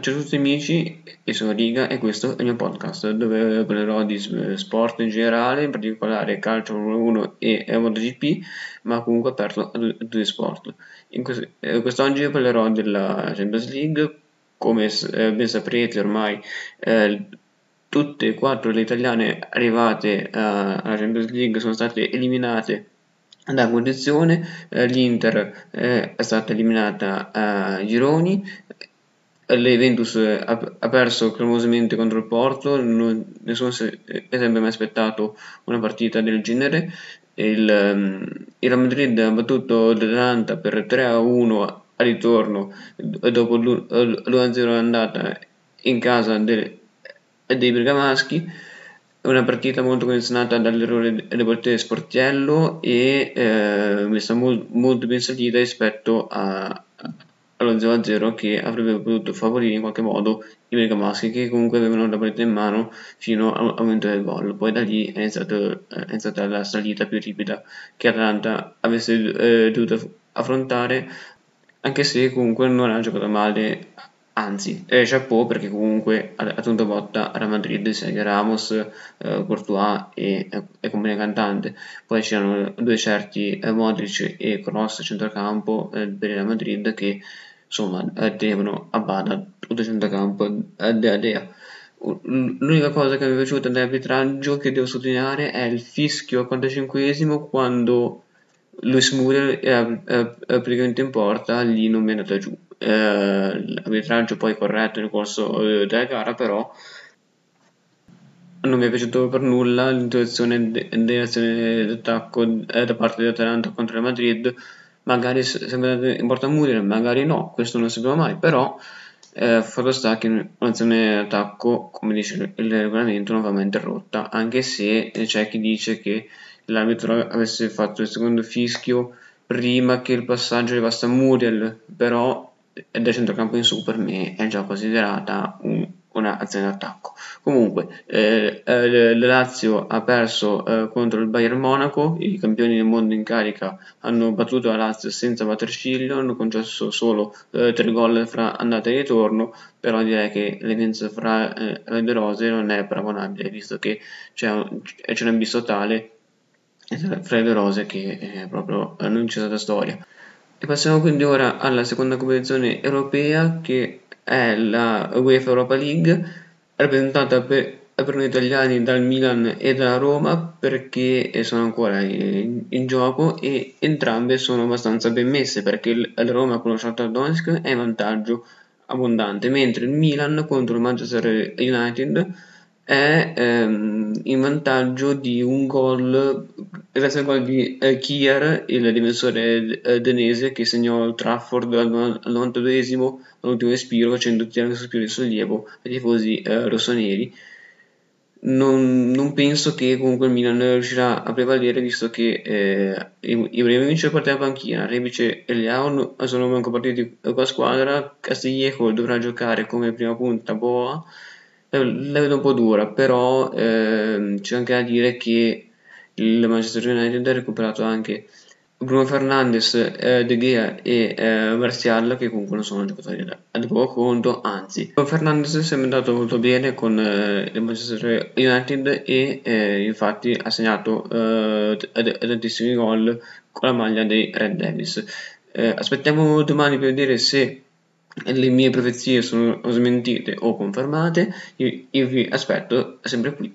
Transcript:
Ciao a tutti amici, io sono Riga e questo è il mio podcast dove parlerò di sport in generale, in particolare calcio 1 e MotoGP, ma comunque aperto a tutti gli sport. In questo, eh, quest'oggi parlerò della Champions League, come eh, ben saprete ormai eh, tutte e quattro le italiane arrivate uh, alla Champions League sono state eliminate da condizione, uh, l'Inter uh, è stata eliminata a gironi, l'Eventus ha, ha perso clamorosamente contro il Porto, non, nessuno si è sempre mai aspettato una partita del genere. Il, um, il Madrid ha battuto l'Atalanta per 3-1 a ritorno dopo l'1-0 andata in casa del, dei Bergamaschi una partita molto condizionata dall'errore del portiere Sportiello e eh, messa molto, molto ben salita rispetto a, allo 0-0 che avrebbe potuto favorire in qualche modo i Bergamaschi che comunque avevano la partita in mano fino al momento del gol poi da lì è, iniziato, è iniziata la salita più ripida che Atalanta avesse eh, dovuto affrontare anche se comunque non ha giocato male Anzi, eh, chapeau perché comunque ha, tenuto botta a Madrid, sia Ramos, eh, Courtois e, e compagnia cantante. Poi c'erano due certi eh, Modric e Cross centrocampo eh, per Real Madrid che insomma eh, tenevano a bada tutto il centrocampo eh, della Dea. L'unica cosa che mi è piaciuta dell'arbitraggio che devo sottolineare è il fischio al 45esimo quando Luis Muriel era praticamente in porta, lì non mi è andata giù eh, l'arbitraggio poi corretto nel corso eh, della gara, però non mi è piaciuto per nulla l'introduzione dell'azione d'attacco eh, da parte dell'Atalanta contro il Madrid. Magari sembra in porta Muriel, magari no, questo non si sapeva mai, però eh, fatto sta che un'azione d'attacco, come dice il regolamento, non va mai interrotta, anche se c'è chi dice che l'arbitro avesse fatto il secondo fischio prima che il passaggio arrivasse a Muriel, però da centrocampo in su per me è già considerata un, una azione d'attacco. Comunque, eh, eh, la Lazio ha perso eh, contro il Bayern Monaco, i campioni del mondo in carica hanno battuto la Lazio senza batter ciglio, hanno concesso solo eh, tre gol fra andata e ritorno, però direi che l'evidenza fra eh, le rose non è paragonabile, visto che c'è un, c'è un abisso tale fra le rose che eh, proprio non c'è stata storia. E passiamo quindi ora alla seconda competizione europea che è la UEFA Europa League, rappresentata per, per noi italiani dal Milan e dalla Roma perché sono ancora in, in gioco e entrambe sono abbastanza ben messe perché la Roma con lo Shakhtar Donetsk è in vantaggio abbondante, mentre il Milan contro il Manchester United è ehm, in vantaggio di un gol grazie al gol di eh, Kier, il difensore eh, danese che segnò il Trafford al, al 92esimo all'ultimo respiro facendo tirare un sospiro di sollievo ai tifosi eh, rossoneri. Non, non, penso che comunque il Milan riuscirà a prevalere visto che eh, Ibrahimovic parte dalla panchina, Rebic e Leao sono manco partiti con la squadra. Castiglieco dovrà giocare come prima punta Boa la vedo un po' dura, però ehm, c'è anche da dire che il Manchester United ha recuperato anche Bruno Fernandes, eh, De Gea e eh, Martial che comunque non sono giocatori da poco conto, anzi Bruno Fernandes è sempre andato molto bene con eh, il Manchester United e eh, infatti ha segnato eh, tantissimi gol con la maglia dei Red Devils. Eh, aspettiamo domani per vedere se le mie profezie sono smentite o confermate, io, io vi aspetto sempre qui.